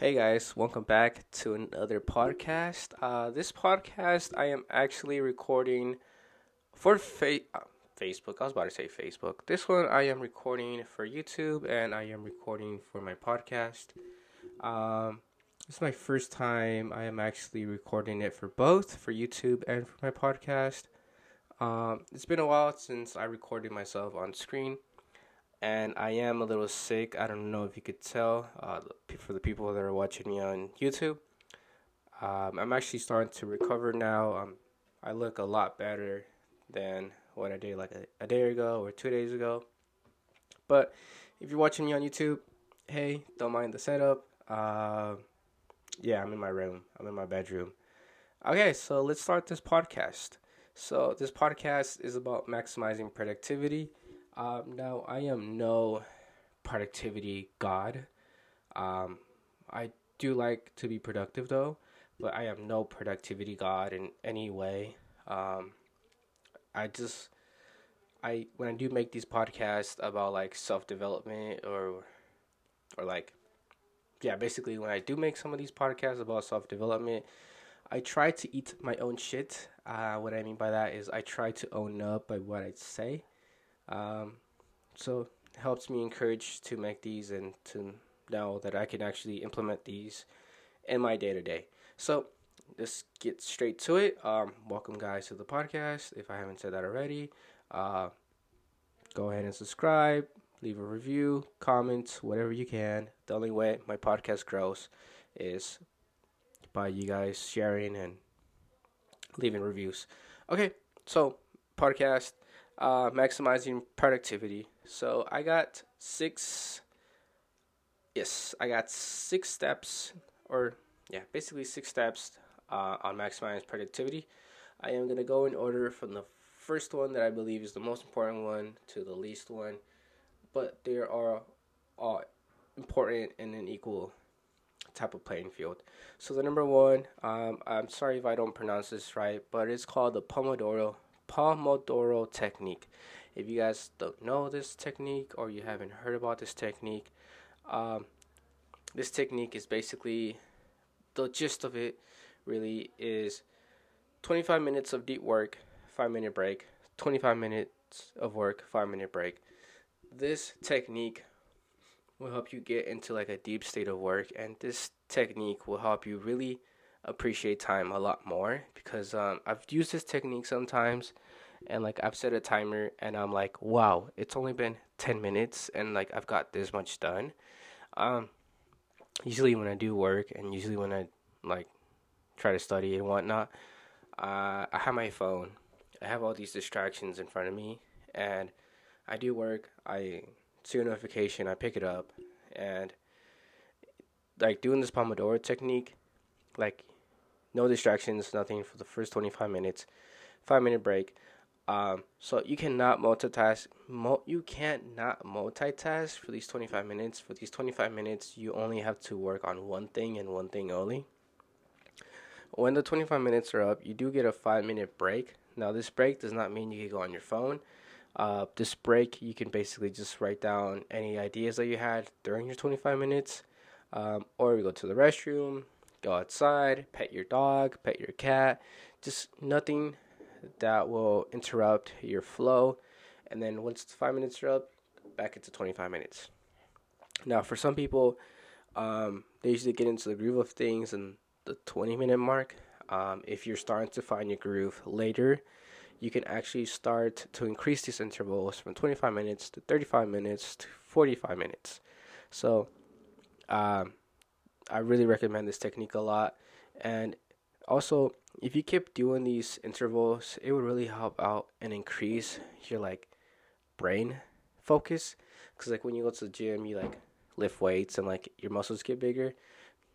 Hey guys, welcome back to another podcast. Uh, this podcast I am actually recording for fa- uh, Facebook. I was about to say Facebook. This one I am recording for YouTube and I am recording for my podcast. Um, this is my first time I am actually recording it for both, for YouTube and for my podcast. Um, it's been a while since I recorded myself on screen and I am a little sick. I don't know if you could tell uh, for the people that are watching me on YouTube. Um, I'm actually starting to recover now. Um, I look a lot better than what I did like a, a day ago or two days ago. But if you're watching me on YouTube, hey, don't mind the setup. Uh, yeah, I'm in my room. I'm in my bedroom. Okay, so let's start this podcast. So this podcast is about maximizing productivity um, now, I am no productivity god. Um, I do like to be productive though, but I am no productivity god in any way. Um, I just, I when I do make these podcasts about like self development or, or like, yeah, basically when I do make some of these podcasts about self development, I try to eat my own shit. Uh, what I mean by that is I try to own up by what I say. Um, so it helps me encourage to make these and to know that I can actually implement these in my day to day. So let's get straight to it. Um, welcome, guys, to the podcast. If I haven't said that already, uh, go ahead and subscribe, leave a review, comment, whatever you can. The only way my podcast grows is by you guys sharing and leaving reviews. Okay, so podcast uh, maximizing productivity. So I got six. Yes, I got six steps, or yeah, basically six steps uh, on maximizing productivity. I am gonna go in order from the first one that I believe is the most important one to the least one, but there are all important in an equal type of playing field. So the number one, um, I'm sorry if I don't pronounce this right, but it's called the Pomodoro Pomodoro technique. If you guys don't know this technique or you haven't heard about this technique, um, this technique is basically the gist of it really is 25 minutes of deep work, 5 minute break, 25 minutes of work, 5 minute break. This technique will help you get into like a deep state of work and this technique will help you really appreciate time a lot more because um, I've used this technique sometimes and like I've set a timer and I'm like, wow, it's only been 10 minutes and like I've got this much done. Um, usually when I do work and usually when I like try to study and whatnot, uh, I have my phone. I have all these distractions in front of me and I do work. I see a notification, I pick it up and like doing this Pomodoro technique, like no distractions, nothing for the first 25 minutes, five minute break. Um, so you cannot multitask. You can't not multitask for these 25 minutes. For these 25 minutes, you only have to work on one thing and one thing only. When the 25 minutes are up, you do get a five minute break. Now, this break does not mean you can go on your phone. Uh, this break, you can basically just write down any ideas that you had during your 25 minutes, um, or you go to the restroom, go outside, pet your dog, pet your cat, just nothing that will interrupt your flow. And then once the five minutes are up, back into 25 minutes. Now, for some people, um, they usually get into the groove of things in the 20 minute mark. Um, if you're starting to find your groove later, you can actually start to increase these intervals from 25 minutes to 35 minutes to 45 minutes. So, um, I really recommend this technique a lot. And also, if you keep doing these intervals, it would really help out and increase your like brain focus. Cause like when you go to the gym, you like lift weights and like your muscles get bigger.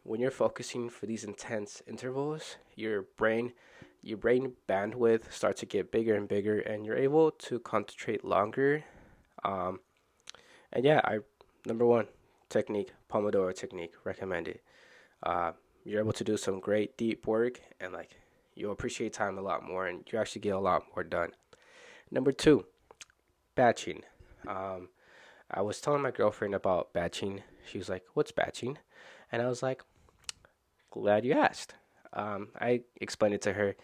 When you're focusing for these intense intervals, your brain your brain bandwidth starts to get bigger and bigger and you're able to concentrate longer. Um, and yeah, I number one technique, Pomodoro technique, recommended. Uh, you're able to do some great deep work and like you'll appreciate time a lot more and you actually get a lot more done. Number two, batching. Um, I was telling my girlfriend about batching. She was like, "What's batching?" And I was like, glad you asked. Um, I explained it to her,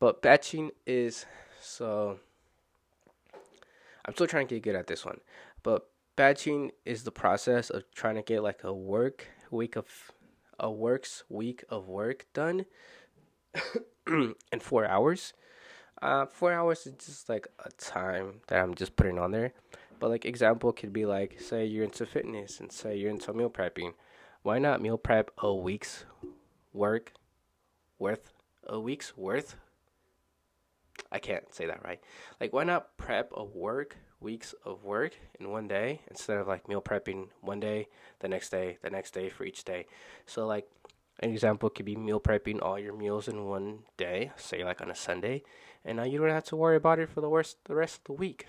but batching is so. I'm still trying to get good at this one, but batching is the process of trying to get like a work week of a works week of work done in four hours. Uh, four hours is just like a time that I'm just putting on there. But like example could be like say you're into fitness and say you're into meal prepping. Why not meal prep a week's work worth a week's worth? I can't say that right. Like why not prep a work weeks of work in one day instead of like meal prepping one day, the next day, the next day for each day. So like an example could be meal prepping all your meals in one day, say like on a Sunday, and now you don't have to worry about it for the rest the rest of the week.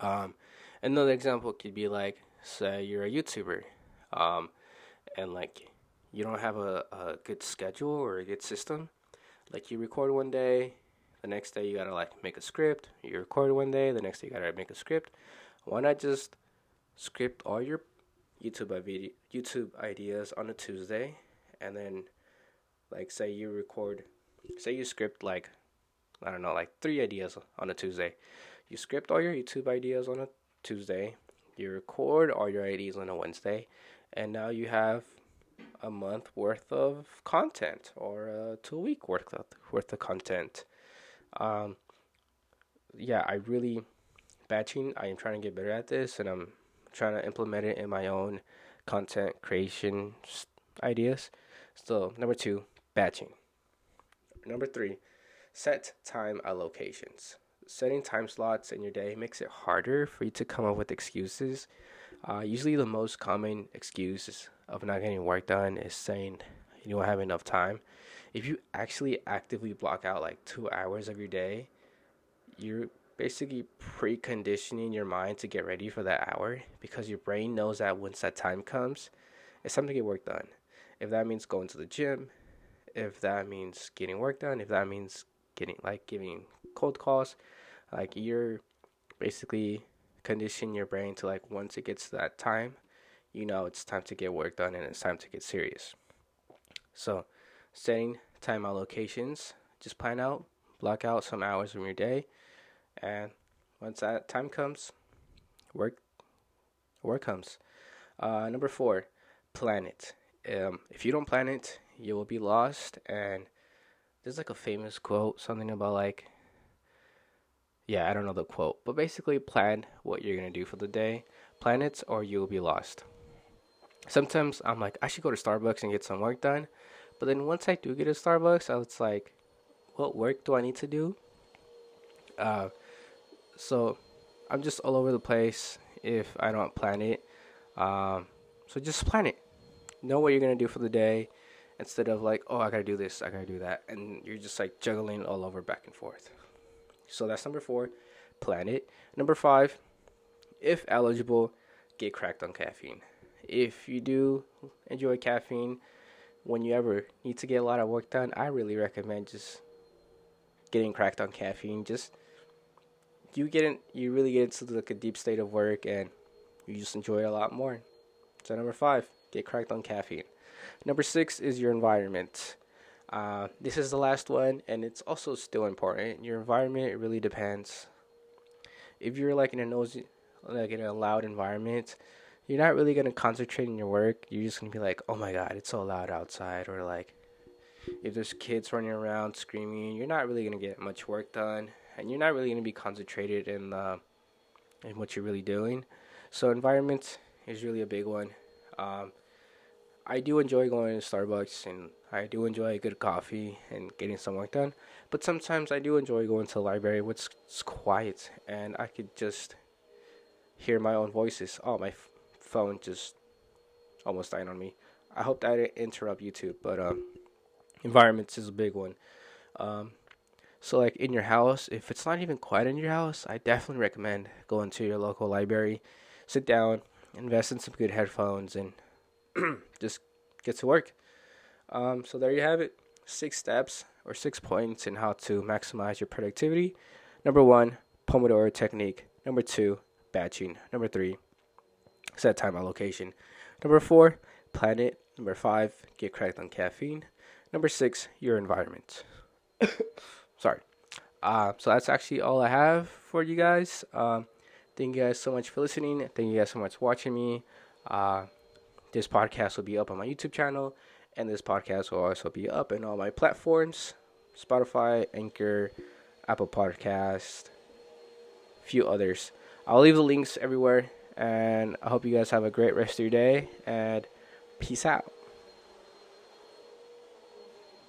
Um, another example could be like, say you're a YouTuber, um, and like you don't have a, a good schedule or a good system. Like you record one day, the next day you gotta like make a script. You record one day, the next day you gotta make a script. Why not just script all your YouTube video, YouTube ideas on a Tuesday, and then like say you record, say you script like I don't know like three ideas on a Tuesday. You script all your YouTube ideas on a Tuesday. You record all your ideas on a Wednesday, and now you have a month worth of content or a two week worth of, worth of content. Um, yeah, I really batching. I am trying to get better at this, and I'm trying to implement it in my own content creation ideas. So number two, batching. Number three, set time allocations setting time slots in your day makes it harder for you to come up with excuses. Uh, usually, the most common excuse of not getting work done is saying you don't have enough time. If you actually actively block out like two hours of your day, you're basically preconditioning your mind to get ready for that hour because your brain knows that once that time comes, it's time to get work done. If that means going to the gym, if that means getting work done, if that means getting like giving cold calls, like you're basically conditioning your brain to like once it gets to that time, you know it's time to get work done and it's time to get serious. So, setting time locations. just plan out, block out some hours from your day, and once that time comes, work work comes. Uh, number four, plan it. Um, if you don't plan it, you will be lost. And there's like a famous quote, something about like yeah, I don't know the quote, but basically plan what you're gonna do for the day, plan it, or you'll be lost. Sometimes I'm like, I should go to Starbucks and get some work done, but then once I do get a Starbucks, I was like, what work do I need to do? Uh, so I'm just all over the place if I don't plan it. Um, so just plan it. Know what you're gonna do for the day, instead of like, oh, I gotta do this, I gotta do that, and you're just like juggling all over back and forth. So that's number four, plan it. Number five, if eligible, get cracked on caffeine. If you do enjoy caffeine, when you ever need to get a lot of work done, I really recommend just getting cracked on caffeine. Just you get in, you really get into like a deep state of work, and you just enjoy it a lot more. So number five, get cracked on caffeine. Number six is your environment. Uh, this is the last one, and it's also still important. Your environment it really depends. If you're like in a noisy, like in a loud environment, you're not really gonna concentrate in your work. You're just gonna be like, "Oh my God, it's so loud outside," or like, if there's kids running around screaming, you're not really gonna get much work done, and you're not really gonna be concentrated in the in what you're really doing. So environment is really a big one. Um, I do enjoy going to Starbucks and I do enjoy a good coffee and getting some work done. But sometimes I do enjoy going to the library which is quiet and I could just hear my own voices. Oh, my phone just almost died on me. I hope that I didn't interrupt YouTube, but um, environments is a big one. Um, so like in your house, if it's not even quiet in your house, I definitely recommend going to your local library, sit down, invest in some good headphones, and just get to work. Um, so there you have it. Six steps or six points in how to maximize your productivity. Number one, Pomodoro technique. Number two, batching. Number three, set time allocation. Number four, plan it. Number five, get cracked on caffeine. Number six, your environment. Sorry. Uh, so that's actually all I have for you guys. Um, thank you guys so much for listening. Thank you guys so much for watching me. Uh, this podcast will be up on my YouTube channel, and this podcast will also be up in all my platforms Spotify, Anchor, Apple Podcast, a few others. I'll leave the links everywhere, and I hope you guys have a great rest of your day, and peace out.